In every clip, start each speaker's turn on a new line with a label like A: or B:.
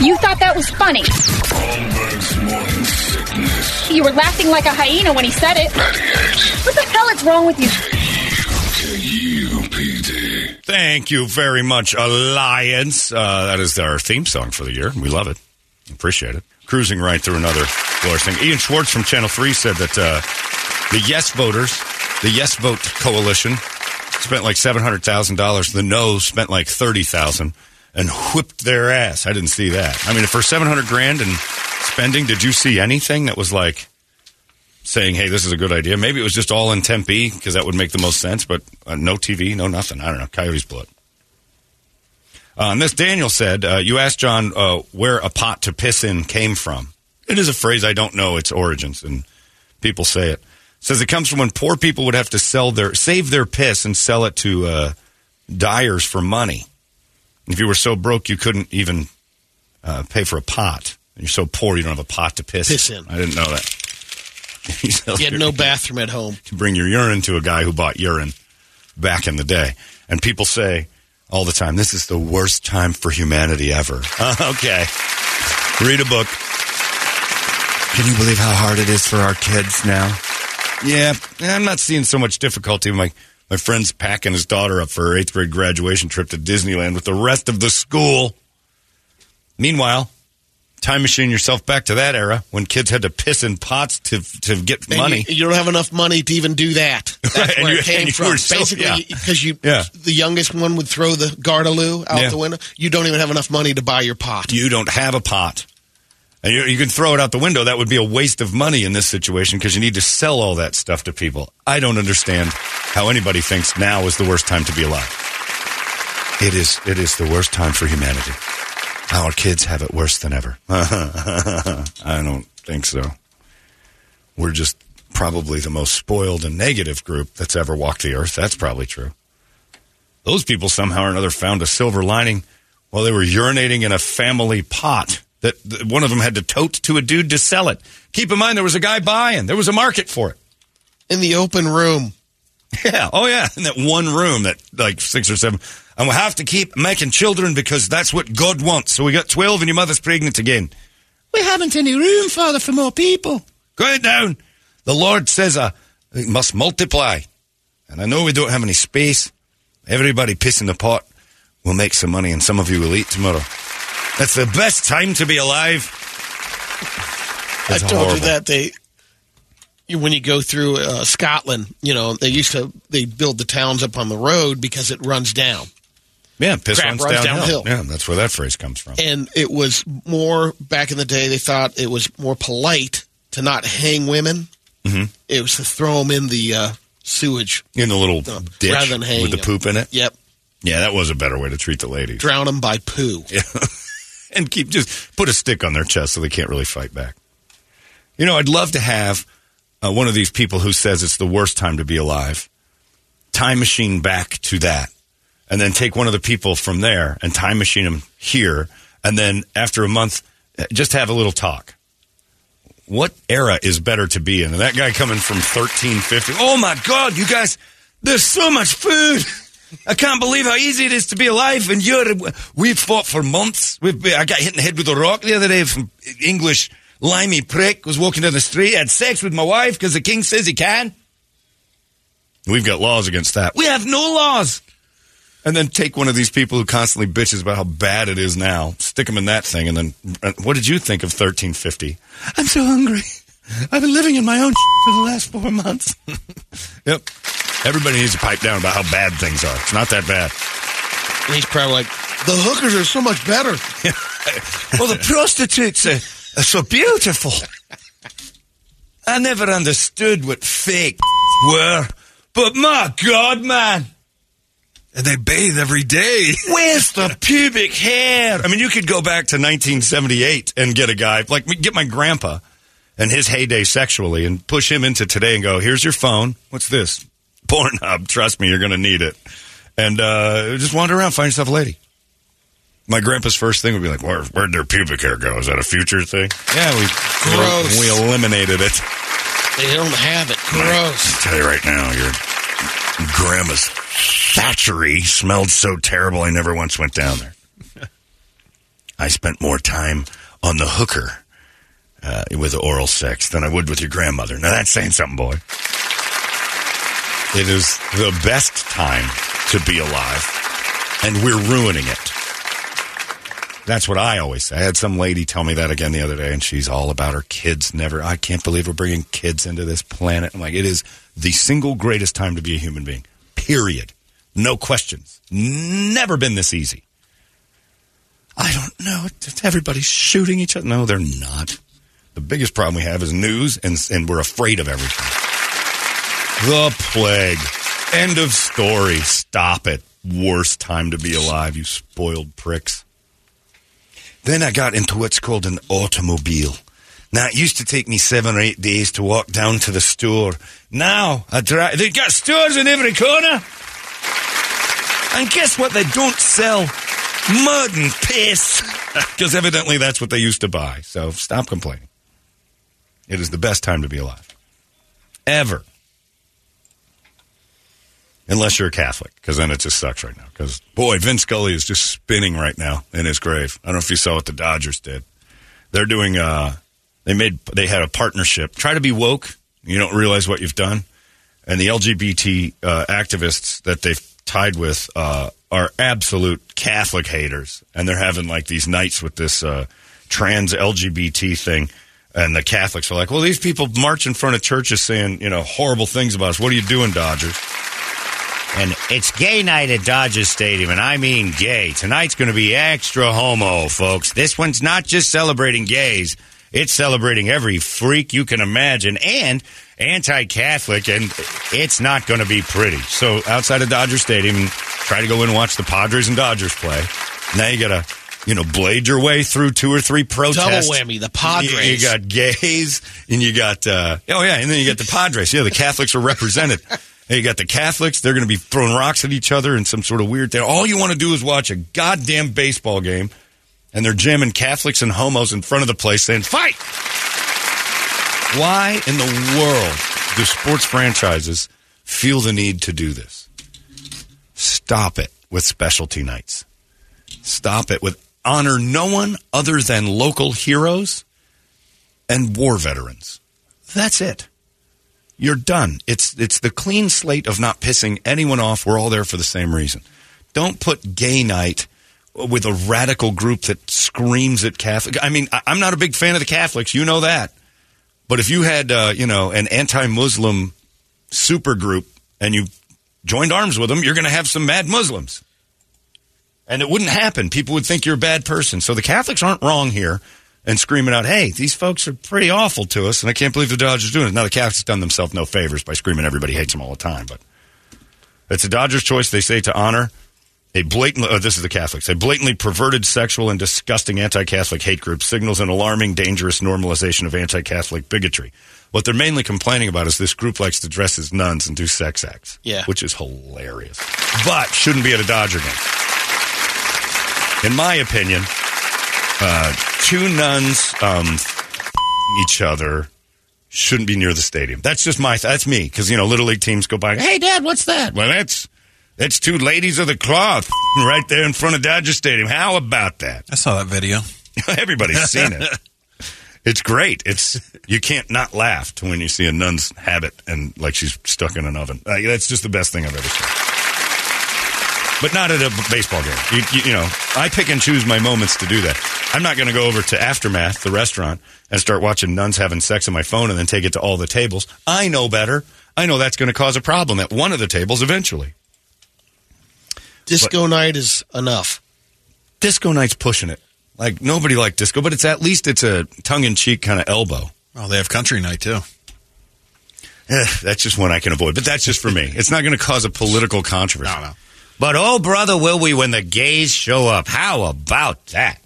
A: You thought that was funny. You were laughing like a hyena when he said it. What the hell is wrong with you?
B: Thank you very much, Alliance. Uh, that is our theme song for the year. We love it. Appreciate it. Cruising right through another glorious thing. Ian Schwartz from Channel 3 said that uh, the yes voters, the yes vote coalition, spent like $700,000. The no spent like 30000 and whipped their ass. I didn't see that. I mean, for 700 grand and spending, did you see anything that was like saying, hey, this is a good idea? Maybe it was just all in Tempe because that would make the most sense, but uh, no TV, no nothing. I don't know. Coyote's blood. Uh, and this Daniel said, uh, you asked John uh, where a pot to piss in came from. It is a phrase I don't know its origins, and people say it. Says it comes from when poor people would have to sell their save their piss and sell it to uh, dyers for money. If you were so broke you couldn't even uh, pay for a pot, and you're so poor you don't have a pot to piss,
C: Piss in.
B: I didn't know that. You
C: You had
B: your-
C: no bathroom at home.
B: to bring your urine to a guy who bought urine back in the day. And people say all the time, this is the worst time for humanity ever. okay. Read a book. Can you believe how hard it is for our kids now? Yeah, I'm not seeing so much difficulty. My my friend's packing his daughter up for her eighth grade graduation trip to Disneyland with the rest of the school. Meanwhile, time machine yourself back to that era when kids had to piss in pots to to get
C: And
B: money.
C: You, you don't have enough money to even do that. That's
B: Right, and
C: where
B: you-
C: it came from.
B: so-
C: Basically,
B: yeah.
C: because you,
B: Yeah.
C: the youngest one would throw the gardyloo out
B: Yeah.
C: the window. You don't even have enough money to buy your pot.
B: you don't have a pot. You, you can throw it out the window. That would be a waste of money in this situation because you need to sell all that stuff to people. I don't understand how anybody thinks now is the worst time to be alive. It is. It is the worst time for humanity. Our kids have it worse than ever. I don't think so. We're just probably the most spoiled and negative group that's ever walked the earth. That's probably true. Those people somehow or another found a silver lining while they were urinating in a family pot that, one of them had to tote to a dude to sell it. Keep in mind, there was a guy buying. There was a market for it.
C: In the open room.
B: Yeah. Oh, yeah. In that one room that like six or seven. And we have to keep making children because that's what God wants. So we got 12 and your mother's pregnant again. We haven't any room, Father, for more people. Go down. The Lord says uh, we must multiply. And I know we don't have any space. Everybody piss in the pot. We'll make some money and some of you will eat tomorrow. That's the best time to be alive. That's
C: I told
B: horrible.
C: you that they. When you go through uh, Scotland, you know they used to they build the towns up on the road because it runs down,
B: Yeah, piss
C: Crap
B: runs,
C: runs
B: downhill.
C: downhill.
B: Yeah, that's where that phrase comes from.
C: and it was more back in the day. They thought it was more polite to not hang women.
B: Mm-hmm.
C: It was to throw them in the uh, sewage.
B: In the little
C: Uh,
B: ditch
C: rather than hanging
B: with the
C: them.
B: poop in it.
C: Yep,
B: Yeah, that was a better way to treat the ladies.
C: drown them by poo.
B: Yeah. and keep just put a stick on their chest so they can't really fight back. You know, I'd love to have uh, one of these people who says it's the worst time to be alive. Time machine back to that, and then take one of the people from there and time machine them here, and then after a month, uh, just have a little talk. What era is better to be in? And that guy coming from thirteen fifty. Oh my God, you guys! There's so much food. I can't believe how easy it is to be alive. And you're, we've fought for months. We've, I got hit in the head with a rock the other day from English limey prick was walking down the street. had sex with my wife because the king says he can. We've got laws against that. We have no laws. And then take one of these people who constantly bitches about how bad it is now, stick them in that thing, and then uh, what did you think of 1350? I'm so hungry. I've been living in my own for the last four months. yep. Everybody needs to pipe down about how bad things are. It's not that bad.
C: And he's probably like, the hookers are so much better.
B: well, the prostitutes are, are so beautiful. I never understood what fake were, but my God, man.
D: And they bathe every day.
B: Where's the pubic hair? I mean, you could go back to 1978 and get a guy, like, get my grandpa and his heyday sexually and push him into today and go, here's your phone. What's this? Pornhub. Trust me, you're going to need it. And uh, just wander around, find yourself a lady. My grandpa's first thing would be like, Where, where'd their pubic hair go? Is that a future thing? Yeah, we,
C: Gross.
B: we eliminated it.
C: They don't have it. Gross.
B: I tell you right now, your grandma's thatchery smelled so terrible I never once went down there. I spent more time on the hooker uh, with oral sex than I would with your grandmother. Now that's saying something, boy. It is the best time to be alive, and we're ruining it. That's what I always say. I had some lady tell me that again the other day, and she's all about her kids. Never, I can't believe we're bringing kids into this planet. I'm like, it is the single greatest time to be a human being. Period. No questions. Never been this easy. I don't know. Everybody's shooting each other. No, they're not. The biggest problem we have is news, and, and we're afraid of everything. The plague. End of story. Stop it. Worst time to be alive, you spoiled pricks. Then I got into what's called an automobile. Now, it used to take me seven or eight days to walk down to the store. Now, I drive. They got stores in every corner. And guess what? They don't sell mud and piss. Because evidently that's what they used to buy. So stop complaining. It is the best time to be alive. Ever. Unless you're a Catholic, because then it just sucks right now. Because, boy, Vin Scully is just spinning right now in his grave. I don't know if you saw what the Dodgers did. They're doing, uh, they made, they had a partnership. Try to be woke. You don't realize what you've done. And the LGBT uh, activists that they've tied with uh, are absolute Catholic haters. And they're having like these nights with this uh, trans LGBT thing. And the Catholics are like, well, these people march in front of churches saying, you know, horrible things about us. What are you doing, Dodgers? And it's gay night at Dodger Stadium, and I mean gay. Tonight's going to be extra homo, folks. This one's not just celebrating gays, it's celebrating every freak you can imagine and anti Catholic, and it's not going to be pretty. So, outside of Dodger Stadium, try to go in and watch the Padres and Dodgers play. Now you got to. You know, blade your way through two or three protests.
C: Double whammy, the
B: You,
C: Padres.
B: you got gays, and you got uh, oh yeah, and then you got the Padres. Yeah, the Catholics are represented. Hey, you got the Catholics. They're going to be throwing rocks at each other in some sort of weird thing. All you want to do is watch a goddamn baseball game, and they're jamming Catholics and homos in front of the place saying, fight! Why in the world do sports franchises feel the need to do this? Stop it with specialty nights. Stop it with honor no one other than local heroes and war veterans. That's it. You're done. It's it's the clean slate of not pissing anyone off. We're all there for the same reason. Don't put gay night with a radical group that screams at Catholic. I mean, I'm not a big fan of the Catholics. You know that. But if you had, uh, you know, an anti-Muslim super group and you joined arms with them, you're going to have some mad Muslims. And it wouldn't happen. People would think you're a bad person. So the Catholics aren't wrong here and screaming out, hey, these folks are pretty awful to us, and I can't believe the Dodgers doing it. Now, the Catholics done themselves no favors by screaming everybody hates them all the time, but it's a Dodgers choice, they say, to honor a blatant, uh, this is the Catholics, a blatantly perverted, sexual, and disgusting anti Catholic hate group signals an alarming, dangerous normalization of anti Catholic bigotry. What they're mainly complaining about is this group likes to dress as nuns and do sex acts.
C: Yeah.
B: Which is hilarious. But shouldn't be at a Dodger game. In my opinion, uh, two nuns um, each other shouldn't be near the stadium. That's just my that's me because you know little league teams go by. Hey, Dad, what's that? Well, that's that's two ladies of the cloth right there in front of Dodger Stadium. How about that?
D: I saw that video.
B: Everybody's seen it. It's great. It's you can't not laugh to when you see a nun's habit and like she's stuck in an oven. Like, that's just the best thing I've ever seen. But not at a baseball game. You, you, you know, I pick and choose my moments to do that. I'm not going to go over to Aftermath, the restaurant, and start watching nuns having sex on my phone and then take it to all the tables. I know better. I know that's going to cause a problem at one of the tables eventually.
C: Disco night is enough.
B: Disco night's pushing it. Like nobody liked disco, but it's at least it's a tongue in cheek kind of elbow.
D: Oh, they have country night too.
B: Eh, that's just one I can avoid, but that's just for me. It's not going to cause a political controversy.
D: No, no.
B: But oh, brother, will we when the gays show up? How about that?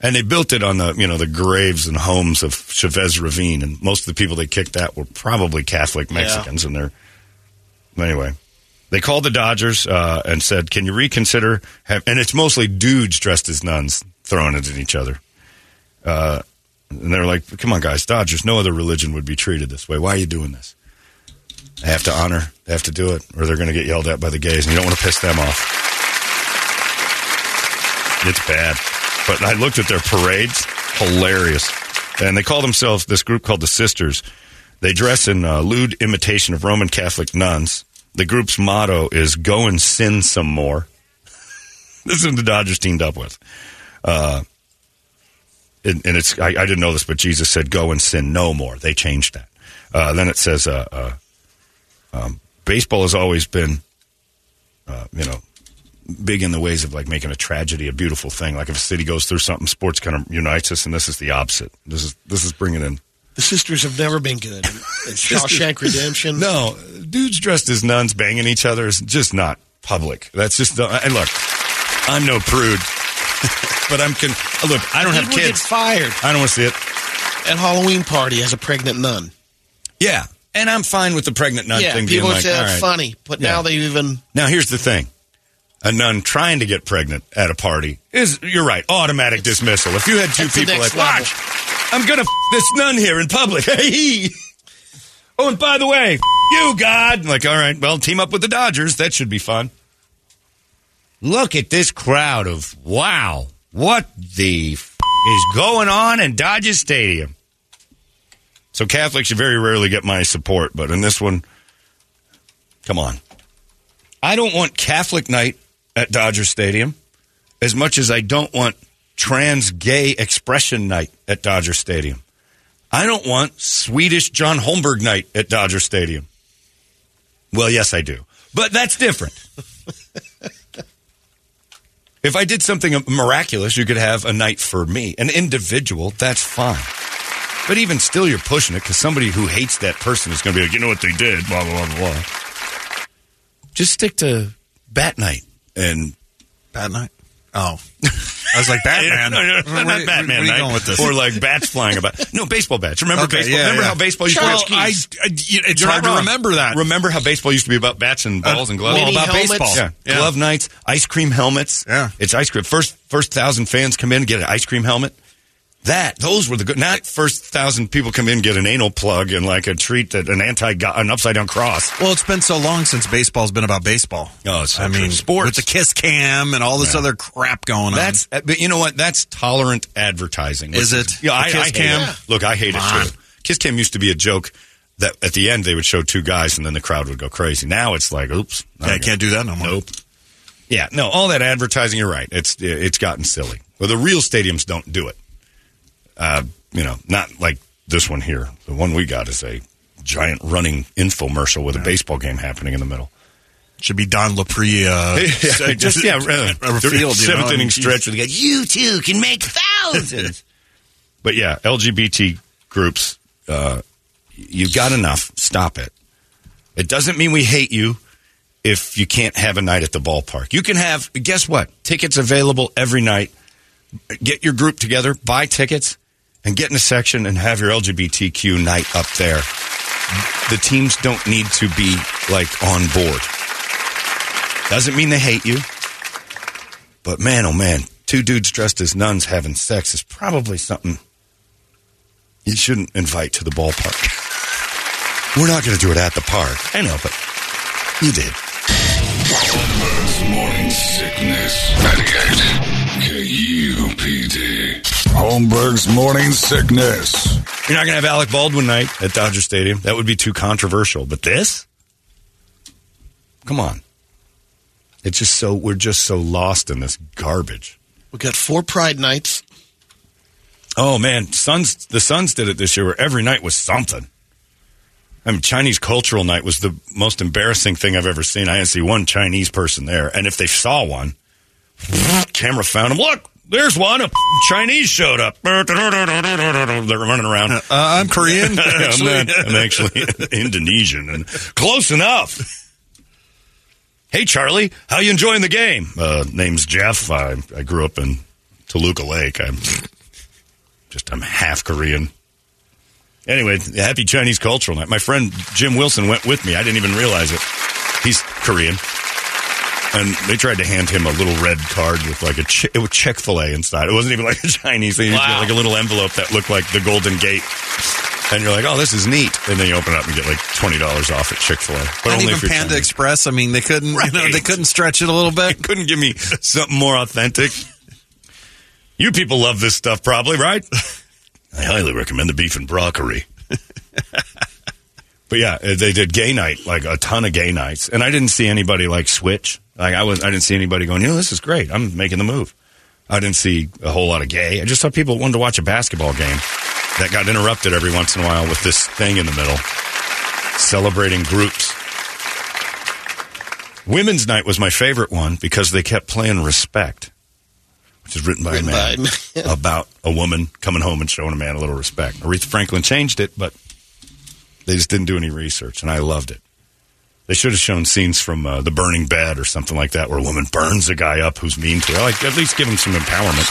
B: And they built it on the you know the graves and homes of Chavez Ravine, and most of the people they kicked out were probably Catholic Mexicans, and they're anyway. They called the Dodgers uh, and said, "Can you reconsider?" Have, and it's mostly dudes dressed as nuns throwing it at each other. Uh, and they're like, "Come on, guys, Dodgers. No other religion would be treated this way. Why are you doing this?" They have to honor. They have to do it, or they're going to get yelled at by the gays, and you don't want to piss them off. It's bad. But I looked at their parades. Hilarious. And they call themselves, this group called the Sisters. They dress in uh, lewd imitation of Roman Catholic nuns. The group's motto is go and sin some more. this is what the Dodgers teamed up with. Uh, and, and it's, I, I didn't know this, but Jesus said go and sin no more. They changed that. Uh, then it says, uh, uh, um, baseball has always been, uh, you know, big in the ways of like making a tragedy a beautiful thing. Like if a city goes through something, sports kind of unites us, and this is the opposite. This is this is bringing in
C: The sisters have never been good. Shawshank Redemption.
B: no dudes dressed as nuns banging each other is just not public. That's just the, and look, I'm no prude, but I'm con- look. I don't have
C: would get
B: kids.
C: fired
B: I don't want to see it.
C: at Halloween party as a pregnant nun.
B: Yeah, and I'm fine with the pregnant nun
C: yeah,
B: thing.
C: people
B: like,
C: say that's
B: right.
C: funny, but
B: Yeah.
C: now they even
B: Now here's the thing. A nun trying to get pregnant at a party is, you're right, automatic dismissal. If you had two people like, watch, I'm gonna f- this nun here in public. Hey! Oh, and by the way, f- you, God. Like, all right, well, team up with the Dodgers. That should be fun. Look at this crowd of, wow, what the f- is going on in Dodger Stadium? So Catholics, you very rarely get my support, but in this one, come on. I don't want Catholic night at Dodger Stadium as much as I don't want trans gay expression night at Dodger Stadium. I don't want Swedish John Holmberg night at Dodger Stadium. Well, yes, I do. But that's different. if I did something miraculous, you could have a night for me, an individual, that's fine. But even still, you're pushing it because somebody who hates that person is going to be like, you know what they did, blah, blah, blah, blah. Just stick to Bat Night and
D: Bat night. Oh, I was like Batman.
B: No, no, no, not
D: where-
B: Batman
D: Where are you
B: night.
D: going with this?
B: Or like bats flying about. No, baseball bats. Remember
D: Okay,
B: baseball?
D: yeah,
B: remember
D: yeah.
B: how baseball used
C: Charles
B: to be?
D: I,
C: Keys.
D: I- it's
B: You're
D: hard to remember that.
B: Remember how baseball used to be about bats and balls and gloves?
D: All about
C: helmets.
D: baseball.
B: Yeah.
D: Yeah.
B: glove nights, ice cream helmets.
D: Yeah.
B: it's ice cream. First, first thousand fans come in get an ice cream helmet. That those were the good. Not first thousand people come in get an anal plug and like a treat that an anti an upside down cross.
D: Well, it's been so long since baseball's been about baseball.
B: Oh, it's so
D: I
B: true.
D: mean,
B: Sports.
D: with the kiss cam and all this
B: Yeah.
D: other crap going
B: That's,
D: on.
B: That's uh, but you know what? That's tolerant advertising.
D: Is it?
B: Yeah, I, I
D: cam?
B: it. Look, I hate
D: Come
B: it too. Kiss cam used to be a joke that at the end they would show two guys and then the crowd would go crazy. Now it's like, oops,
D: Yeah, I can't do that no more.
B: Nope. Yeah, no, all that advertising. You're right. It's it's gotten silly. Well, the real stadiums don't do it. Uh, you know, not like this one here. The one we got is a giant running infomercial with a baseball game happening in the middle.
D: Should be Don Lapre. Uh,
B: Yeah, just yeah,
D: a field, you know?
B: seventh inning stretch where they go, you too can make thousands. but yeah, LGBT groups, uh, you've got enough. Stop it. It doesn't mean we hate you if you can't have a night at the ballpark. You can have. Guess what? Tickets available every night. Get your group together, buy tickets, and get in a section and have your LGBTQ night up there. The teams don't need to be like on board. Doesn't mean they hate you. But man, oh man, two dudes dressed as nuns having sex is probably something you shouldn't invite to the ballpark. We're not going to do it at the park. I know, but you did.
E: Morning sickness. 98 KUPD. Holmberg's morning sickness.
B: You're not going to have Alec Baldwin night at Dodger Stadium. That would be too controversial. But this? Come on. It's just so, we're just so lost in this garbage.
C: we got four Pride nights.
B: Oh man, Suns, the Suns did it this year where every night was something. I mean, Chinese cultural night was the most embarrassing thing I've ever seen. I didn't see one Chinese person there, and if they saw one, camera found them. Look, there's one. A Chinese showed up. They're running around.
D: Uh, I'm Korean.
B: I'm, not- I'm actually Indonesian and close enough. Hey Charlie, how you enjoying the game? Uh, name's Jeff. I, I grew up in Toluca Lake. I'm just I'm half Korean. Anyway, happy Chinese cultural night. My friend Jim Wilson went with me. I didn't even realize it. He's Korean. And they tried to hand him a little red card with like a Ch- it was Chick Fil A inside. It wasn't even like a Chinese thing. He got
C: Wow.
B: like a little envelope that looked like the Golden Gate. And you're like, oh, this is neat. And then you open it up and get like twenty dollars off at Chick Fil A. But
D: and
B: only
D: even Panda
B: Chinese.
D: Express. I mean, they couldn't. You know,
B: Right.
D: they couldn't stretch it a little bit.
B: couldn't give me something more authentic. You people love this stuff, probably, right? I highly recommend the beef and broccoli. but yeah, they did gay night, like a ton of gay nights, and I didn't see anybody like switch. Like I was, I didn't see anybody going, you know, this is great. I'm making the move. I didn't see a whole lot of gay. I just saw people wanted to watch a basketball game that got interrupted every once in a while with this thing in the middle, celebrating groups. Women's Night was my favorite one because they kept playing Respect, which is written by
C: Written
B: a man
C: by a man.
B: about a woman coming home and showing a man a little respect. Aretha Franklin changed it, but they just didn't do any research, and I loved it. They should have shown scenes from uh, The Burning Bed or something like that where a woman burns a guy up who's mean to her. Like, at least give him some empowerment.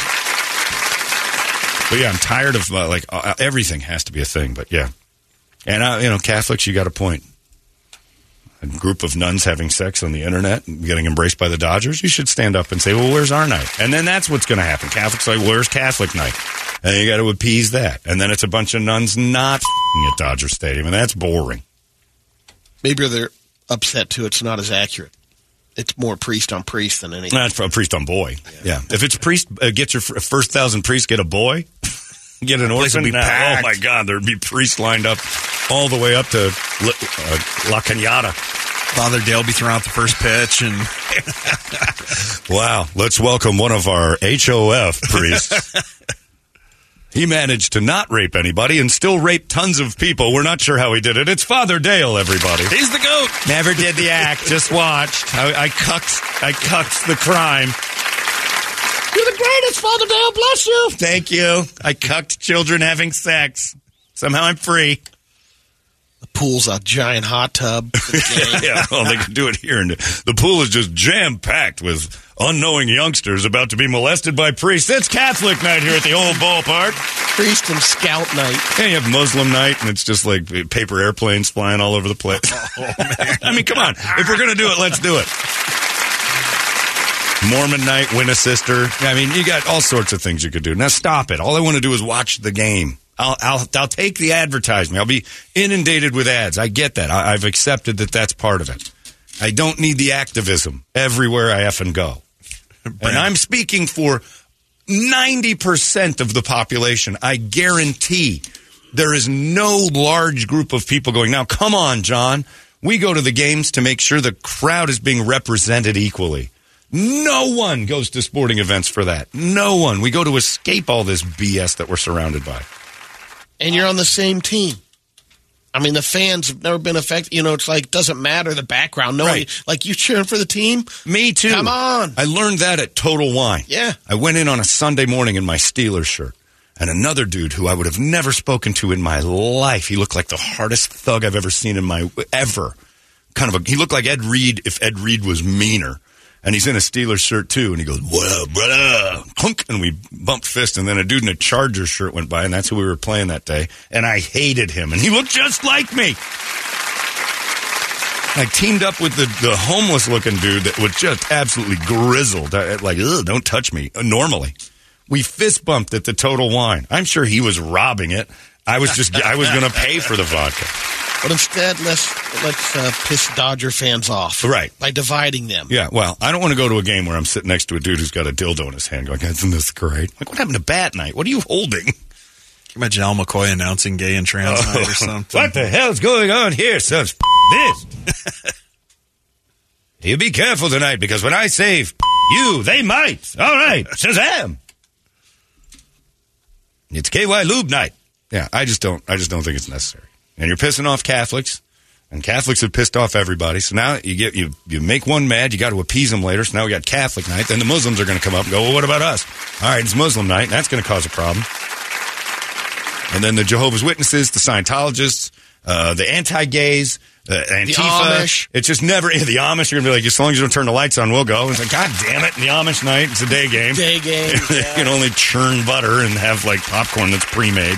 B: But yeah, I'm tired of, uh, like, uh, everything has to be a thing, but yeah. And, you know, Catholics, you got a point a group of nuns having sex on the internet and getting embraced by the Dodgers, you should stand up and say, well, where's our night? And then that's what's going to happen. Catholics like, where's Catholic night? And you got to appease that. And then it's a bunch of nuns not at Dodger Stadium, and that's boring.
C: Maybe they're upset too. It's not as accurate. It's more priest on priest than anything.
B: Not for a priest on boy. Yeah. If it's priest, uh, get your first thousand priests, get a boy, get an orphan.
D: be
B: oh my God, there'd be priests lined up all the way up to uh, La Cañada.
D: Father Dale be throwing out the first pitch, and
B: Wow. Let's welcome one of our HOF priests. he managed to not rape anybody and still rape tons of people. We're not sure how he did it. It's Father Dale, everybody.
D: he's the goat.
B: Never did the act, just watched. I, I cucked, I cucked the crime. You're the greatest, Father Dale. Bless you. Thank you. I cucked children having sex. Somehow I'm free.
C: Pool's a giant hot tub.
B: yeah, well, they can do it here. And the pool is just jam packed with unknowing youngsters about to be molested by priests. It's Catholic night here at the old ballpark.
C: priest and scout night.
B: Yeah, you have Muslim night, and it's just like paper airplanes flying all over the place. Oh, I mean, come on. If we're going to do it, let's do it. Mormon night, win a sister. I mean, you got all sorts of things you could do. Now stop it. All I want to do is watch the game. I'll, I'll, I'll take the advertisement. I'll be inundated with ads. I get that. I, I've accepted that that's part of it. I don't need the activism everywhere I effing go. And I'm speaking for 90% of the population. I guarantee there is no large group of people going, now come on, John. We go to the games to make sure the crowd is being represented equally. No one goes to sporting events for that. No one. We go to escape all this BS that we're surrounded by.
C: And you're on the same team. I mean, the fans have never been affected. You know, it's like doesn't matter the background. No,
B: Right.
C: like you cheering for the team.
B: Me too.
C: Come on.
B: I learned that at Total Wine.
C: Yeah.
B: I went in on a Sunday morning in my Steelers shirt. And another dude who I would have never spoken to in my life. He looked like the hardest thug I've ever seen in my ever. Kind of a he looked like Ed Reed if Ed Reed was meaner. And he's in a Steelers shirt too, and he goes, "What up, brother?" Clunk, and we bumped fists. And then a dude in a Chargers shirt went by, and that's who we were playing that day. And I hated him, and he looked just like me. I teamed up with the, the homeless looking dude that was just absolutely grizzled. Like, ugh, don't touch me. Uh, Normally, we fist bumped at the Total Wine. I'm sure he was robbing it. I was just, I was going to pay for the vodka.
C: But instead, let's let's uh, piss Dodger fans off,
B: Right.
C: By dividing them.
B: Yeah, well, I don't want to go to a game where I'm sitting next to a dude who's got a dildo in his hand going, isn't this great? Like, what happened to Bat Night? What are you holding?
D: you Imagine Al McCoy announcing gay and trans night or something.
B: What the hell's going on here, sons? F- this. you be careful tonight because when I say f- you, they might. All right, Shazam. It's KY Lube night. Yeah, I just don't. I just don't think it's necessary. And you're pissing off Catholics. And Catholics have pissed off everybody. So now you get you you make one mad, you got to appease them later. So now we got Catholic night. Then the Muslims are going to come up and go, well, what about us? All right, it's Muslim night, and that's going to cause a problem. And then the Jehovah's Witnesses, the Scientologists, uh, the anti-gays, uh, Antifa.
C: Amish.
B: It's just never the Amish. You're gonna be like, as long as you don't turn the lights on, we'll go. It's like, God damn it! The Amish night. It's a day game.
C: Day game.
B: you can only churn butter and have like popcorn that's pre-made.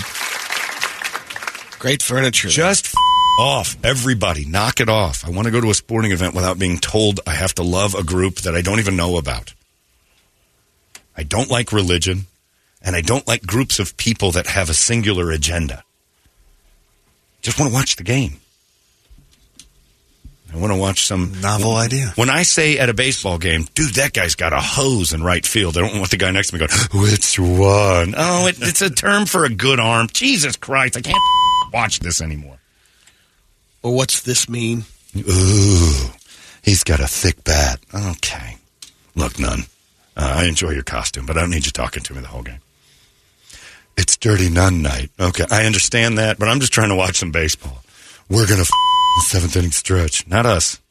C: Great furniture.
B: Just f- off, everybody. Knock it off. I want to go to a sporting event without being told I have to love a group that I don't even know about. I don't like religion, and I don't like groups of people that have a singular agenda. Just want to watch the game. I want to watch some
D: Novel idea.
B: When I say at a baseball game, dude, that guy's got a hose in right field. I don't want the guy next to me going, which one? Oh, it, it's a term for a good arm. Jesus Christ, I can't watch this anymore.
C: Or what's this mean?
B: Ooh, he's got a thick bat. Okay. Look, none. Uh, I enjoy your costume, but I don't need you talking to me the whole game. It's Dirty Nun Night. Okay, I understand that, but I'm just trying to watch some baseball. We're going to f- the seventh inning stretch. Not us.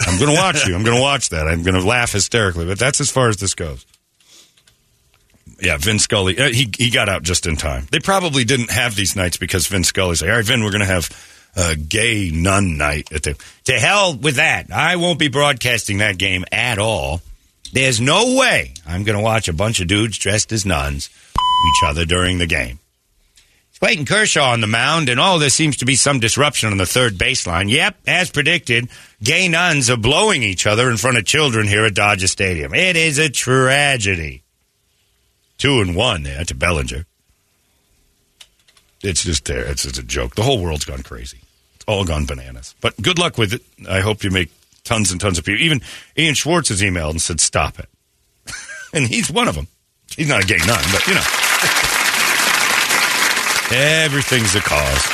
B: I'm going to watch you. I'm going to watch that. I'm going to laugh hysterically, but that's as far as this goes. Yeah, Vin Scully. Uh, he he got out just in time. They probably didn't have these nights because Vin Scully's like, all right, Vin, we're going to have a gay nun night at the. To hell with that. I won't be broadcasting that game at all. There's no way I'm going to watch a bunch of dudes dressed as nuns each other during the game. Clayton Kershaw on the mound, and oh, there seems to be some disruption on the third baseline. Yep, as predicted, gay nuns are blowing each other in front of children here at Dodger Stadium. It is a tragedy. Two and one there to Bellinger. It's just there. It's just a joke. The whole world's gone crazy. It's all gone bananas. But good luck with it. I hope you make tons and tons of people. Even Ian Schwartz has emailed and said, stop it. and he's one of them. He's not a gay nun, but you know. Everything's a cause.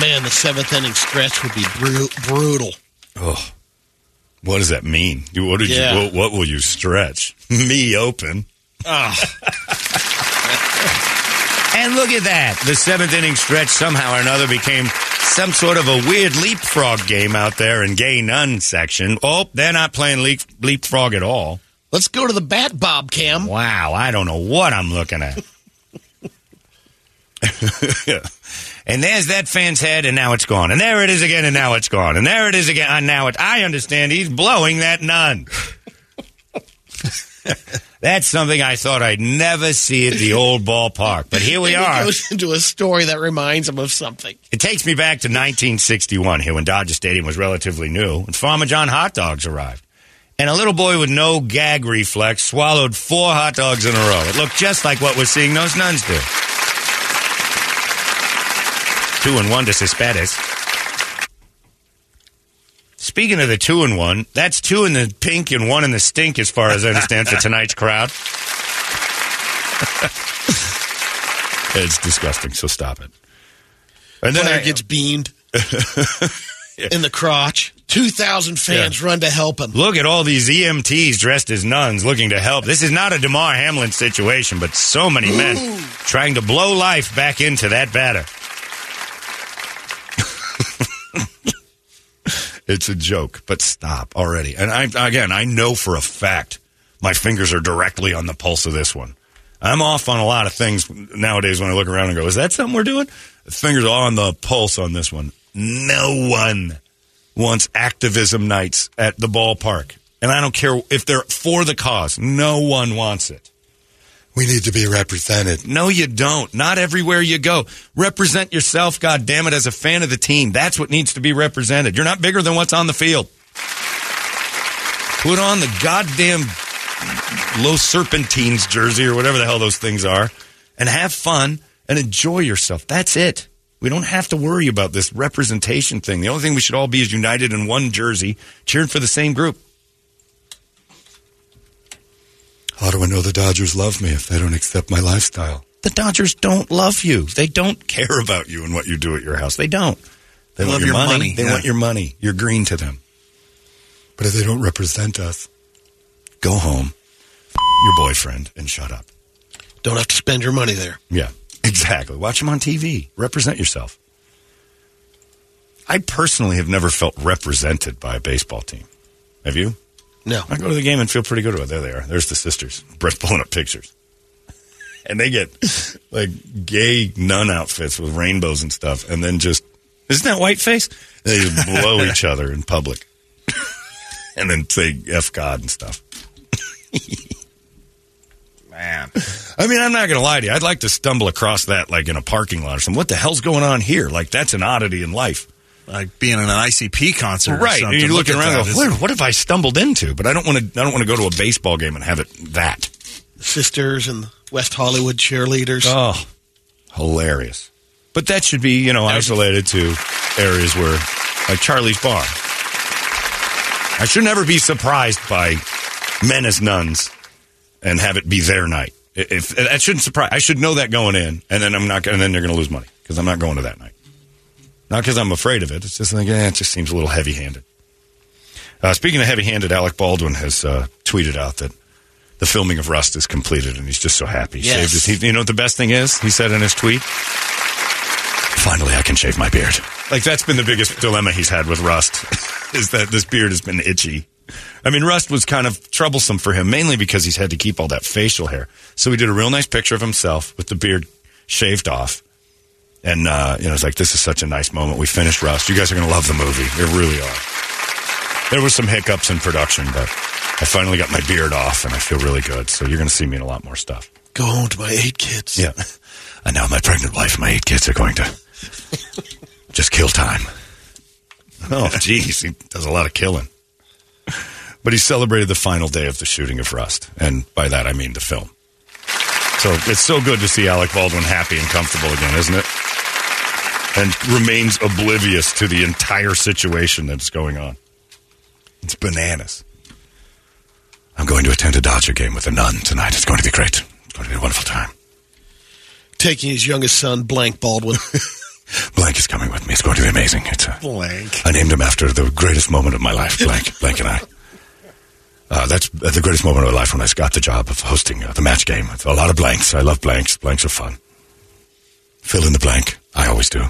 C: Man, the seventh inning stretch would be bru- brutal.
B: Oh, what does that mean? What did
C: Yeah.
B: you? What, what will you stretch? Me open. And look at that. The seventh inning stretch somehow or another became some sort of a weird leapfrog game out there in gay nun section. Oh, they're not playing leap, leapfrog at all.
C: let's go to the bat bob cam.
B: Wow, I don't know what I'm looking at. and there's that fan's head, and now it's gone. And there it is again, and now it's gone. And there it is again, and now it. I understand he's blowing that nun. That's something I thought I'd never see at the old ballpark, but here we are.
C: He goes into a story that reminds him of something.
B: It takes me back to 1961 here when Dodger Stadium was relatively new and Farmer John hot dogs arrived. And a little boy with no gag reflex swallowed four hot dogs in a row. It looked just like what we're seeing those nuns do. Two and one to Cespedes. Speaking of the two and one, that's two in the pink and one in the stink, as far as I understand, for tonight's crowd. it's disgusting, so stop it. And then
C: Player
B: I,
C: gets beamed in the crotch. 2,000 fans run to help him.
B: Look at all these EMTs dressed as nuns looking to help. This is not a Damar Hamlin situation, but so many men trying to blow life back into that batter. It's a joke, but stop already. And I again, I know for a fact my fingers are directly on the pulse of this one. I'm off on a lot of things nowadays when I look around and go, "Is that something we're doing?" Fingers on the pulse on this one. No one wants activism nights at the ballpark. And I don't care if they're for the cause. No one wants it. We need to be represented. No, you don't. Not everywhere you go. Represent yourself, God damn it, as a fan of the team. That's what needs to be represented. You're not bigger than what's on the field. Put on the goddamn Los Serpentines jersey or whatever the hell those things are and have fun and enjoy yourself. That's it. We don't have to worry about this representation thing. The only thing we should all be is united in one jersey, cheering for the same group. How do I know the Dodgers love me if they don't accept my lifestyle? The Dodgers don't love you. They don't care about you and what you do at your house. They don't. They
D: Love
B: want your,
D: your
B: money.
D: money,
B: They
D: yeah.
B: want your money. You're green to them. But if they don't represent us, go home, your boyfriend, and shut up.
C: Don't have to spend your money there.
B: Yeah, exactly. Watch them on TV. Represent yourself. I personally have never felt represented by a baseball team. Have you?
C: No.
B: I go to the game and feel pretty good about it. There they are. There's the sisters. Brett's pulling up pictures. And they get like gay nun outfits with rainbows and stuff. And then just, isn't that whiteface? They just blow each other in public. and then say F God and stuff.
D: Man.
B: I mean, I'm not going to lie to you. I'd like to stumble across that like in a parking lot or something. What the hell's going on here? Like, that's an oddity in life.
D: Like being in an ICP concert. or
B: Right.
D: something.
B: And you're
D: Look
B: looking
D: at
B: around and go, what, what have I stumbled into? But I don't want to, I don't want to go to a baseball game and have it that.
C: Sisters and West Hollywood cheerleaders.
B: Oh, hilarious. But that should be, you know, isolated to areas where, like Charlie's Bar. I should never be surprised by men as nuns and have it be their night. If that shouldn't surprise, I should know that going in, and then I'm not, and then they're going to lose money because I'm not going to that night. Not because I'm afraid of it. It's just like, eh, it just seems a little heavy-handed. Uh, speaking of heavy-handed, Alec Baldwin has uh, tweeted out that the filming of Rust is completed, and he's just so happy. He
C: Yes.
B: Shaved his, he, you know what the best thing is? He said in his tweet, "Finally, I can shave my beard." Like that's been the biggest dilemma he's had with Rust, is that this beard has been itchy. I mean, Rust was kind of troublesome for him, mainly because he's had to keep all that facial hair. So he did a real nice picture of himself with the beard shaved off. And, uh, you know, it's like, this is such a nice moment. We finished Rust. You guys are going to love the movie. They really are. There was some hiccups in production, but I finally got my beard off and I feel really good. So you're going to see me in a lot more stuff.
C: Go home to my eight kids.
B: Yeah. And now my pregnant wife and my eight kids are going to just kill time. Oh, jeez. He does a lot of killing. But he celebrated the final day of the shooting of Rust. And by that, I mean the film. So it's so good to see Alec Baldwin happy and comfortable again, isn't it? And remains oblivious to the entire situation that's going on. It's bananas. I'm going to attend a Dodger game with a nun tonight. It's going to be great. It's going to be a wonderful time.
C: Taking his youngest son, Blank Baldwin.
B: Blank is coming with me. It's going to be amazing. It's a,
D: Blank.
B: I named him after the greatest moment of my life, Blank. Blank and I. Uh, that's the greatest moment of my life when I got the job of hosting uh, the match game. It's a lot of blanks. I love blanks. Blanks are fun. Fill in the blank. I always do.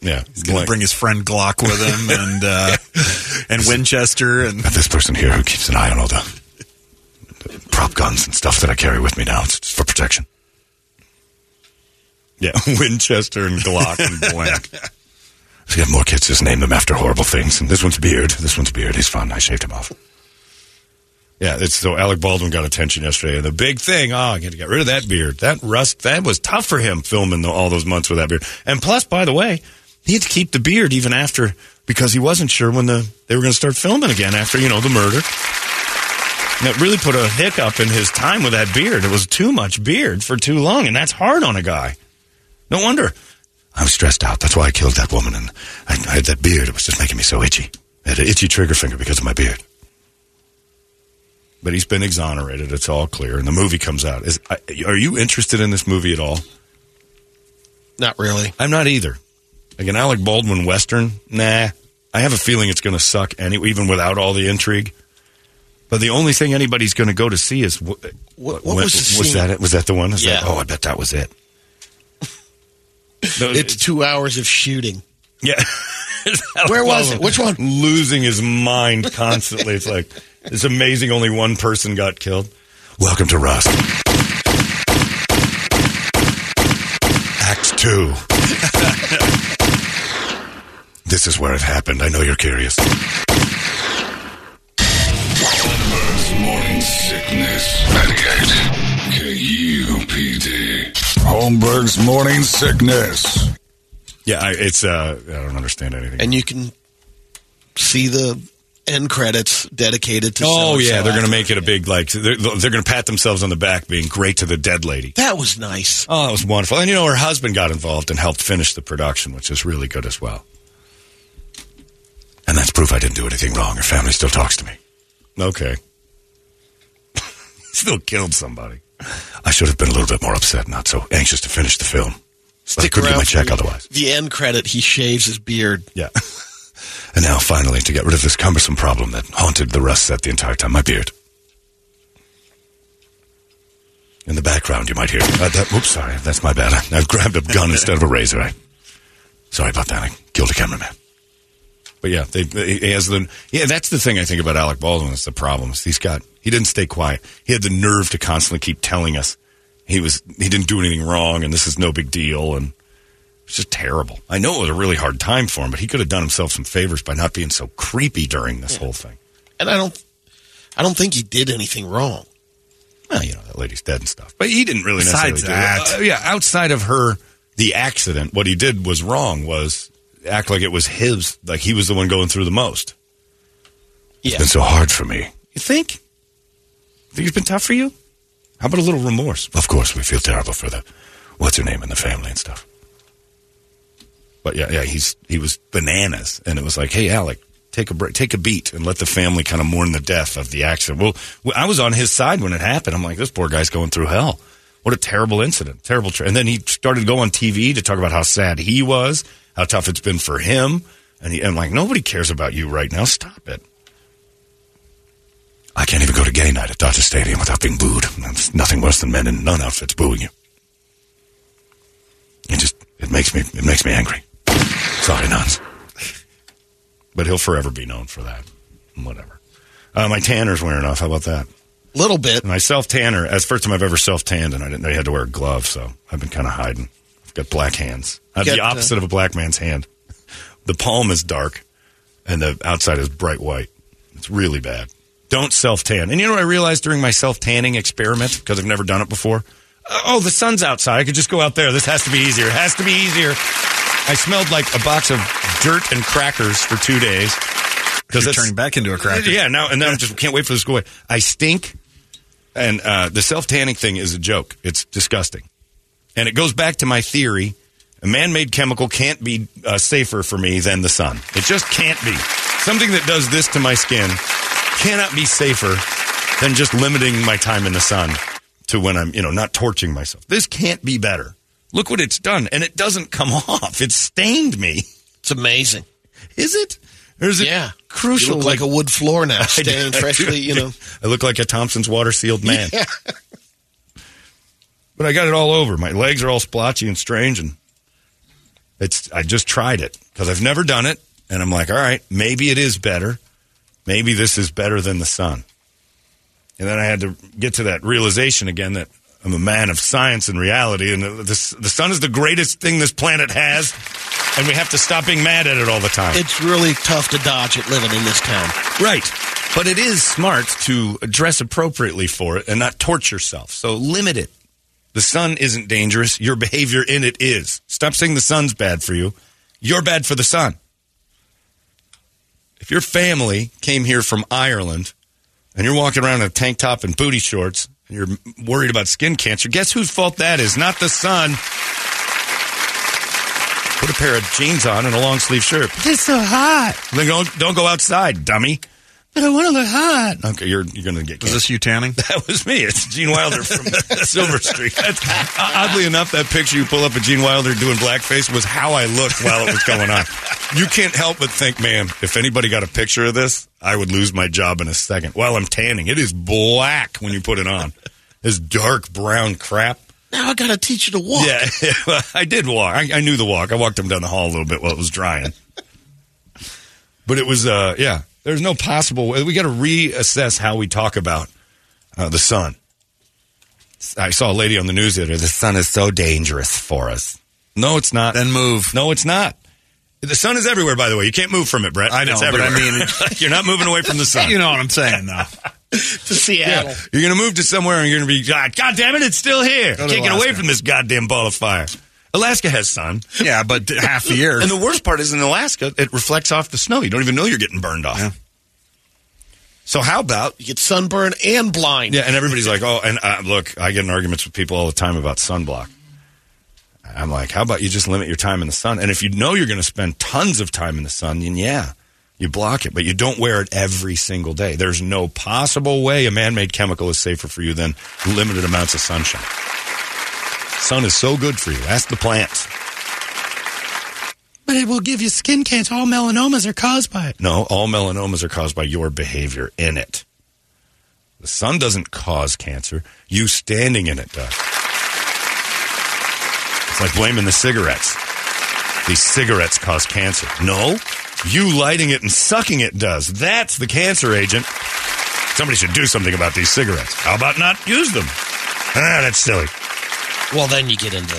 B: Yeah,
D: He's going to bring his friend Glock with him and uh, and Winchester and
B: this person here who keeps an eye on all the, the prop guns and stuff that I carry with me now. It's, it's for protection. Yeah, Winchester and Glock and blank. If you have more kids, just name them after horrible things. And this one's Beard. This one's Beard. He's fun. I shaved him off. Yeah, it's so Alec Baldwin got attention yesterday. And the big thing, oh, I got to get rid of that beard. That rust, that was tough for him filming the, all those months with that beard. And plus, by the way, he had to keep the beard even after because he wasn't sure when the they were going to start filming again after you know the murder. And it really put a hiccup in his time with that beard. It was too much beard for too long, and that's hard on a guy. No wonder. I'm stressed out. That's why I killed that woman, and I, I had that beard. It was just making me so itchy. I had an itchy trigger finger because of my beard. But he's been exonerated. It's all clear, and the movie comes out. Is, are you interested in this movie at all?
C: Not really.
B: I'm not either. Like an Alec Baldwin Western, nah. I have a feeling it's going to suck anyway, even without all the intrigue. But the only thing anybody's going to go to see is wh-
C: What- what
B: when-
C: was the scene?
B: that it? Was that the one? Is that-
C: Yeah.
B: oh, I bet that was it. No,
C: It's two hours of shooting.
B: yeah.
C: Where was it? Which one?
B: Losing his mind constantly. it's like it's amazing. Only one person got killed. Welcome to Rust. Act two. this is where it happened. I know you're curious.
E: Holmberg's morning sickness. 98 KUPD. Holmberg's morning sickness.
B: Yeah, I, it's. Uh, I don't understand anything.
C: And you can see the end credits dedicated to.
B: oh yeah, they're going to make it a big like. They're, they're going to pat themselves on the back, being great to the dead lady.
C: That was nice.
B: Oh, it was wonderful. And you know, her husband got involved and helped finish the production, which is really good as well. And that's proof I didn't do anything wrong. Her family still talks to me. Okay. still killed somebody. I should have been a little bit more upset, not so anxious to finish the film. But I couldn't get my check
C: the-
B: otherwise.
C: The end credit, he shaves his beard.
B: Yeah. and now, finally, to get rid of this cumbersome problem that haunted the Rust set the entire time, my beard. In the background, you might hear. Uh, that, oops, sorry, that's my bad. I, I've grabbed a gun instead of a razor. I Sorry about that. I killed a cameraman. But yeah, they, he has the yeah. That's the thing I think about Alec Baldwin. That's the problems he's got he didn't stay quiet. He had the nerve to constantly keep telling us he was he didn't do anything wrong and this is no big deal and it's just terrible. I know it was a really hard time for him, but he could have done himself some favors by not being so creepy during this whole thing.
C: And I don't, I don't think he did anything wrong.
B: Well, you know that lady's dead and stuff, but he didn't really
D: Besides
B: necessarily. do it.
D: that.
B: Uh, yeah, outside of her, the accident, what he did was wrong. Was act like it was his, like he was the one going through the most.
C: Yeah.
B: It's been so hard for me. You think? Think it's been tough for you? How about a little remorse? Of course, we feel terrible for the what's her name in the family and stuff. But yeah, yeah, he's he was bananas, and it was like, hey, Alec, take a break, take a beat, and let the family kind of mourn the death of the accident. Well, I was on his side when it happened. I'm like, this poor guy's going through hell. What a terrible incident, terrible. Tra- and then he started to go on TV to talk about how sad he was, how tough it's been for him, and he, I'm like, nobody cares about you right now. Stop it. I can't even go to gay night at Dodger Stadium without being booed. There's nothing worse than men in nun outfits booing you. It just it makes me it makes me angry. Sorry, nuns. But he'll forever be known for that. Whatever. Uh, my tanner's wearing off. How about that?
C: Little bit.
B: My self tanner. That's the first time I've ever self tanned, and I didn't know you had to wear a glove, so I've been kind of hiding. I've got black hands. I have
C: Get,
B: the
C: uh,
B: opposite of a black man's hand. The palm is dark, and the outside is bright white. It's really bad. Don't self tan. And you know what I realized during my self tanning experiment because I've never done it before. Uh, oh, the sun's outside. I could just go out there. This has to be easier. It has to be easier. I smelled like a box of dirt and crackers for two days.
D: You're
B: that's-
D: turning back into a cracker.
B: Yeah, now and now I just can't wait for this to go away. I stink, and uh, the self tanning thing is a joke. It's disgusting, and it goes back to my theory: a man-made chemical can't be uh, safer for me than the sun. It just can't be. Something that does this to my skin cannot be safer than just limiting my time in the sun to when I'm, you know, not torching myself. This can't be better. Look what it's done, and it doesn't come off. It stained me.
C: It's amazing.
B: Is it? Or is it
C: Yeah.
B: crucial?
C: You look like a wood floor now,
B: I
C: staying
B: do- I
C: freshly, you know.
B: I look like a Thompson's water sealed man. But I got it all over. My legs are all splotchy and strange, and it's. I just tried it because I've never done it, and I'm like, all right, maybe it is better. Maybe this is better than the sun. And then I had to get to that realization again that I'm a man of science and reality, and the, sun is the greatest thing this planet has, and we have to stop being mad at it all the time.
C: It's really tough to dodge it living in this town.
B: Right. But it is smart to dress appropriately for it and not torch yourself. So limit it. The sun isn't dangerous. Your behavior in it is. Stop saying the sun's bad for you. You're bad for the sun. If your family came here from Ireland and you're walking around in a tank top and booty shorts you're worried about skin cancer, guess whose fault that is? Not the sun. Put a pair of jeans on and a long sleeve shirt. It's so hot. Then don't, don't go outside, dummy. But I want to look hot. Okay, you're you're going to get
D: Was
B: cancer.
D: this you tanning?
B: That was me. It's Gene Wilder from Silver Streak. That's, oddly enough, that picture you pull up of Gene Wilder doing blackface was how I looked while it was going on. You can't help but think, man, if anybody got a picture of this, I would lose my job in a second. While I'm tanning, it is black when you put it on. This dark brown crap.
C: Now I got to teach you to walk.
B: Yeah, I did walk. I, I knew the walk. I walked him down the hall a little bit while it was drying. But it was, uh, yeah, there's no possible way. We got to reassess how we talk about uh, the sun. I saw a lady on the news the other day. The sun is so dangerous for us. No, it's not.
D: Then move.
B: No, it's not. The sun is everywhere, by the way. You can't move from it, Brett.
D: I know,
B: It's
D: but I
B: everywhere.
D: mean-
B: you're not moving away from the sun.
D: You know what I'm saying, though.
C: To Seattle.
B: Yeah. You're going to move to somewhere and you're going to be, God, God damn it, it's still here.
D: Go
B: Can't get away from this goddamn ball of fire. Alaska has sun.
D: Yeah, but half the year.
B: And the worst part is in Alaska, it reflects off the snow. You don't even know you're getting burned off.
D: Yeah.
B: So how about
C: You get sunburned and blind.
B: yeah? And everybody's like, oh, and uh, look, I get in arguments with people all the time about sunblock. I'm like, how about you just limit your time in the sun? And if you know you're going to spend tons of time in the sun, then yeah, you block it, but you don't wear it every single day. There's no possible way a man-made chemical is safer for you than limited amounts of sunshine. Sun is so good for you. Ask the plants.
F: But it will give you skin cancer. All melanomas are caused by it.
B: No, all melanomas are caused by your behavior in it. The sun doesn't cause cancer. You standing in it does. It's like blaming the cigarettes. these cigarettes cause cancer. No, you lighting it and sucking it does. That's the cancer agent. Somebody should do something about these cigarettes. How about not use them? Ah, that's silly.
C: Well, then you get into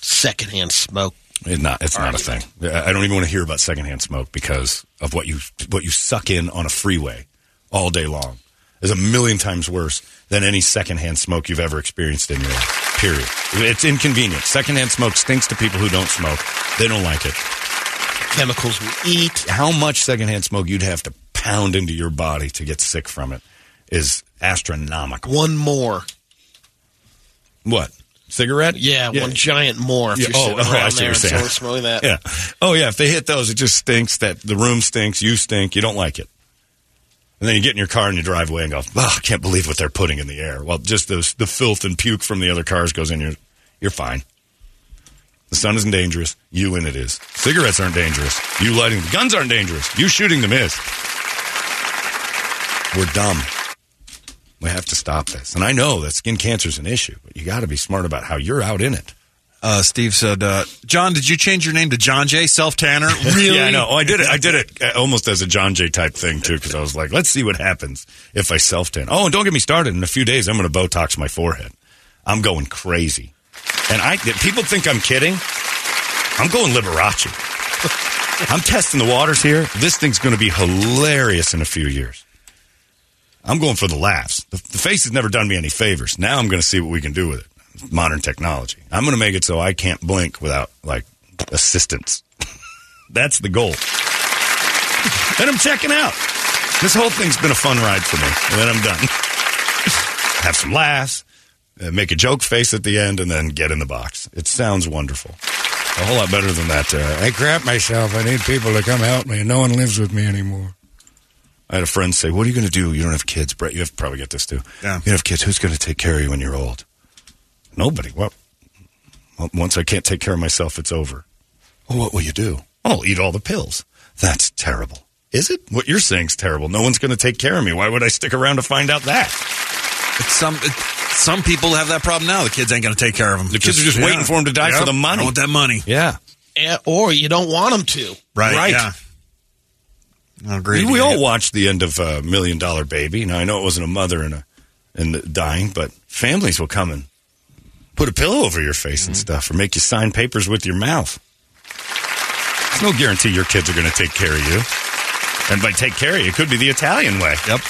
C: secondhand smoke.
B: It's not. It's not a thing. I don't even want to hear about secondhand smoke because of what you what you suck in on a freeway all day long. Is a million times worse than any secondhand smoke you've ever experienced in your life. Period. It's inconvenient. Secondhand smoke stinks to people who don't smoke. They don't like it.
C: Chemicals we eat.
B: How much secondhand smoke you'd have to pound into your body to get sick from it is astronomical.
C: One more.
B: What? Cigarette?
C: Yeah, one giant more.
B: Yeah, oh, oh, I see what you're saying.
C: smoking that.
B: Yeah. Oh yeah. If they hit those, it just stinks. That the room stinks. You stink. You don't like it. And then you get in your car and you drive away and go, "Oh, I can't believe what they're putting in the air." Well, just those the filth and puke from the other cars goes in. You're you're fine. The sun isn't dangerous. You in it is. Cigarettes aren't dangerous. You lighting the guns aren't dangerous. You shooting them is. We're dumb. We have to stop this. And I know that skin cancer is an issue, but you got to be smart about how you're out in it.
D: Uh, Steve said, uh, John, did you change your name to John J. Self Tanner? Really?
B: Yeah, I know. Oh, I did it. I did it uh, almost as a John J. type thing too, because I was like, let's see what happens if I self tan. Oh, and don't get me started. In a few days, I'm going to Botox my forehead. I'm going crazy, and I people think I'm kidding. I'm going Liberace. I'm testing the waters here. This thing's going to be hilarious in a few years. I'm going for the laughs. The, the face has never done me any favors. Now I'm going to see what we can do with it. Modern technology. I'm going to make it so I can't blink without like assistance. That's the goal. Then I'm checking out. This whole thing's been a fun ride for me. And then I'm done. Have some laughs, uh, make a joke face at the end, and then get in the box. It sounds wonderful. A whole lot better than that. Uh,
F: I crap myself. I need people to come help me, and no one lives with me anymore.
B: I had a friend say, "What are you going to do? You don't have kids, Brett. You have probably get this too.
D: Yeah.
B: You don't have kids. Who's going to take care of you when you're old? Nobody. Well, well, once I can't take care of myself, it's over. Well, what will you do? I'll eat all the pills. That's terrible. Is it? What you're saying's terrible. No one's going to take care of me. Why would I stick around to find out that?
D: It's some it, some people have that problem now. The kids ain't going to take care of them.
B: The kids are just waiting for them to die for the money.
D: I want that money.
B: Yeah.
C: Eh, or you don't want them to.
D: Right.
B: Right.
D: Yeah. I agree.
B: We all watched the end of uh, Million Dollar Baby. Now I know it wasn't a mother and a and dying, but families will come and put a pillow over your face and stuff, or make you sign papers with your mouth. There's no guarantee your kids are going to take care of you. And by take care of you, it could be the Italian way.
D: Yep.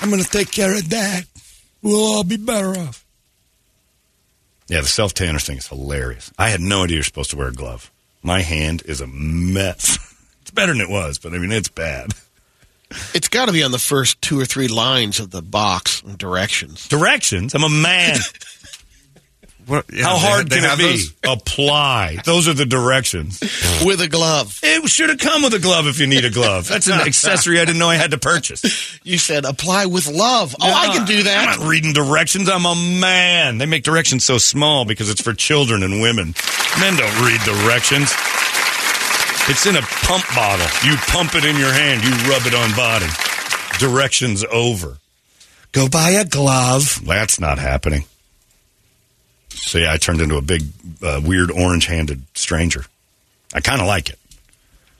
F: I'm going to take care of that. We'll all be better off.
B: Yeah, the self tanner thing is hilarious. I had no idea you're supposed to wear a glove. My hand is a mess. It's better than it was, but I mean, it's bad.
C: It's got to be on the first two or three lines of the box directions.
B: Directions? I'm a man.
D: What, yeah,
B: How hard
D: they
B: can it be?
D: those?
B: Apply. Those are the directions.
C: With a glove.
B: It should have come with a glove if you need a glove. That's an accessory I didn't know I had to purchase.
C: You said apply with love. Oh, I can do that.
B: I'm not reading directions. I'm a man. They make directions so small because it's for children and women. Men don't read directions. It's in a pump bottle. You pump it in your hand. You rub it on body. Directions over. Go buy a glove. That's not happening. So yeah, I turned into a big, uh, weird orange-handed stranger. I kind of like it.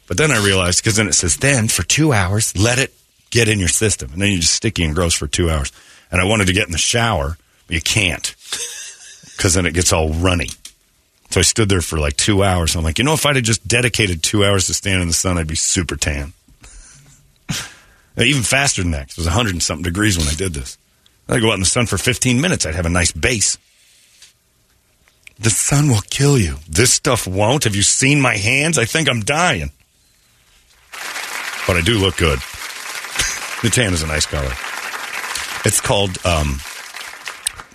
B: But then I realized because then it says, then for two hours, let it get in your system. And then you're just sticky and gross for two hours. And I wanted to get in the shower, but you can't because then it gets all runny. So I stood there for like two hours. I'm like, you know, if I'd have just dedicated two hours to stand in the sun, I'd be super tan. Even faster than that. It was 100 and something degrees when I did this. I'd go out in the sun for 15 minutes. I'd have a nice base. The sun will kill you. This stuff won't. Have you seen my hands? I think I'm dying. But I do look good. the tan is a nice color. It's called, um,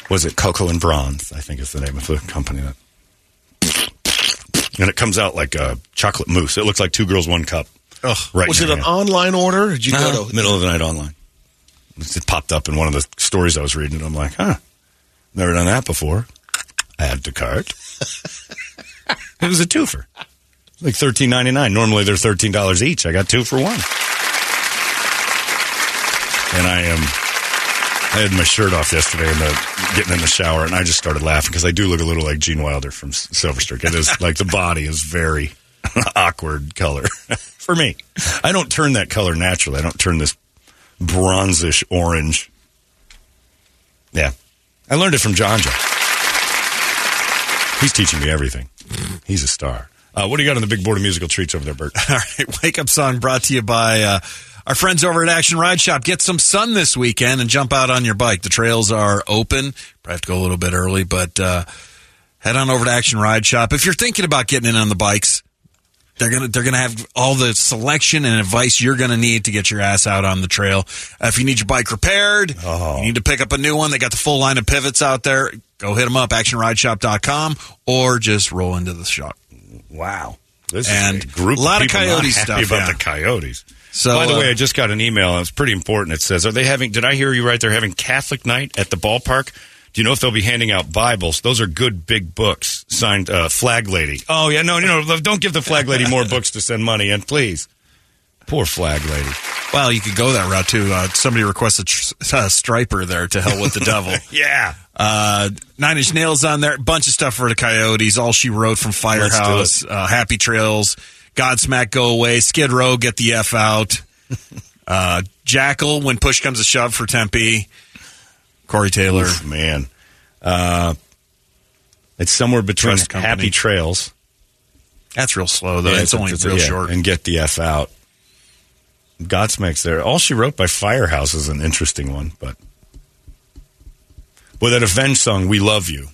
B: was it Cocoa and Bronze? I think is the name of the company that. And it comes out like a chocolate mousse. It looks like two girls, one cup.
D: Ugh.
B: Right.
C: Was it an
B: hand.
C: online order? Did you
B: Uh,
C: go to?
B: middle of the night online? It popped up in one of the stories I was reading, and I'm like, huh, never done that before. I add to cart. it was a twofer. Like thirteen ninety nine. Normally they're thirteen dollars each. I got two for one. And I am I had my shirt off yesterday and the, getting in the shower, and I just started laughing because I do look a little like Gene Wilder from Silver Streak. It is like the body is very awkward color for me. I don't turn that color naturally. I don't turn this bronzish orange. Yeah, I learned it from John John. He's teaching me everything. He's a star. Uh, what do you got on the big board of musical treats over there, Bert?
D: All right, wake up song brought to you by uh, our friends over at Action Ride Shop. Get some sun this weekend and jump out on your bike. The trails are open. Probably have to go a little bit early, but uh, head on over to Action Ride Shop. If you're thinking about getting in on the bikes, they're gonna they're gonna have all the selection and advice you're gonna need to get your ass out on the trail. Uh, if you need your bike repaired, you need to pick up a new one. They got the full line of pivots out there. Go hit them up, actionrideshop.com, or just roll into the shop.
B: Wow. This
D: And
B: is a group
D: a lot of
B: of, people not
D: coyote
B: happy
D: stuff,
B: about
D: yeah.
B: the coyotes.
D: So,
B: by the
D: uh,
B: way, I just got an email. and It's pretty important. It says, "Are they having? Did I hear you right? They're having Catholic night at the ballpark. Do you know if they'll be handing out Bibles? Those are good big books signed uh, Flag Lady. Oh yeah, no, no, no, don't give the Flag Lady more books to send money in, please. Poor Flag Lady.
D: Well, you could go that route too. Uh, somebody requested tr- uh, Stryper there to hell with the devil.
B: Yeah.
D: Uh, Nine Inch Nails on there. Bunch of stuff for the Coyotes. All she wrote from Firehouse. Uh, Happy Trails. Godsmack Go Away. Skid Row Get the F Out. uh, Jackyl When Push Comes to Shove for Tempe. Corey Taylor.
B: Oof, man. Uh, it's somewhere between Happy Trails.
D: That's real slow though.
B: Yeah,
D: it's, only real
B: yeah,
D: short.
B: And get the F out. Godsmack's there. All she wrote by Firehouse is an interesting one, but with that Avenged song, "We Love You."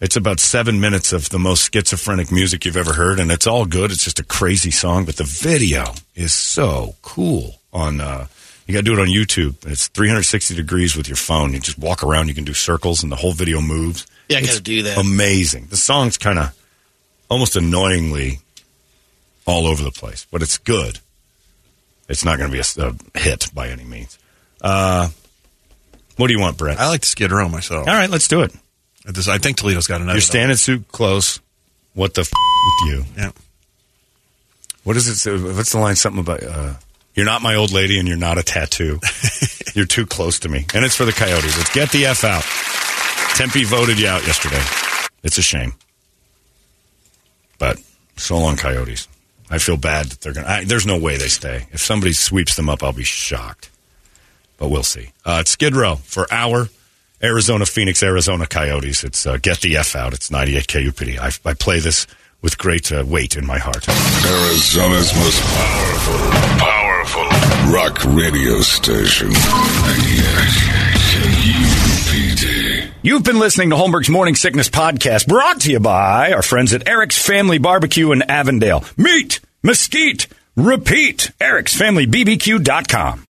B: It's about seven minutes of the most schizophrenic music you've ever heard, and it's all good. It's just a crazy song, but the video is so cool. On uh, you got to do it on YouTube. It's 360 degrees with your phone. You just walk around. You can do circles, and the whole video moves.
C: Yeah, I gotta do that.
B: Amazing. The song's kind of almost annoyingly all over the place, but it's good. It's not going to be a hit by any means. Uh, what do you want, Brett?
D: I like to Skid Row myself.
B: All right, let's do it.
D: This, I think Toledo's got another.
B: You're standing suit close. What the f- with you?
D: Yeah.
B: What is it? say- What's the line? Something about uh, you're not my old lady and you're not a tattoo. you're too close to me. And it's for the Coyotes. Let's get the f out. Tempe voted you out yesterday. It's a shame. But so long, Coyotes. I feel bad that they're going to. There's no way they stay. If somebody sweeps them up, I'll be shocked. But we'll see. Uh, it's Skid Row for our Arizona, Phoenix, Arizona Coyotes. It's uh, Get the F Out. It's 98 KUPD. I, I play this with great uh, weight in my heart.
E: Arizona's most powerful, powerful rock radio station. 98 KUPD.
B: You've been listening to Holmberg's Morning Sickness Podcast, brought to you by our friends at Eric's Family Barbecue in Avondale. Meat, mesquite, repeat. Eric'sFamilyBBQ.com.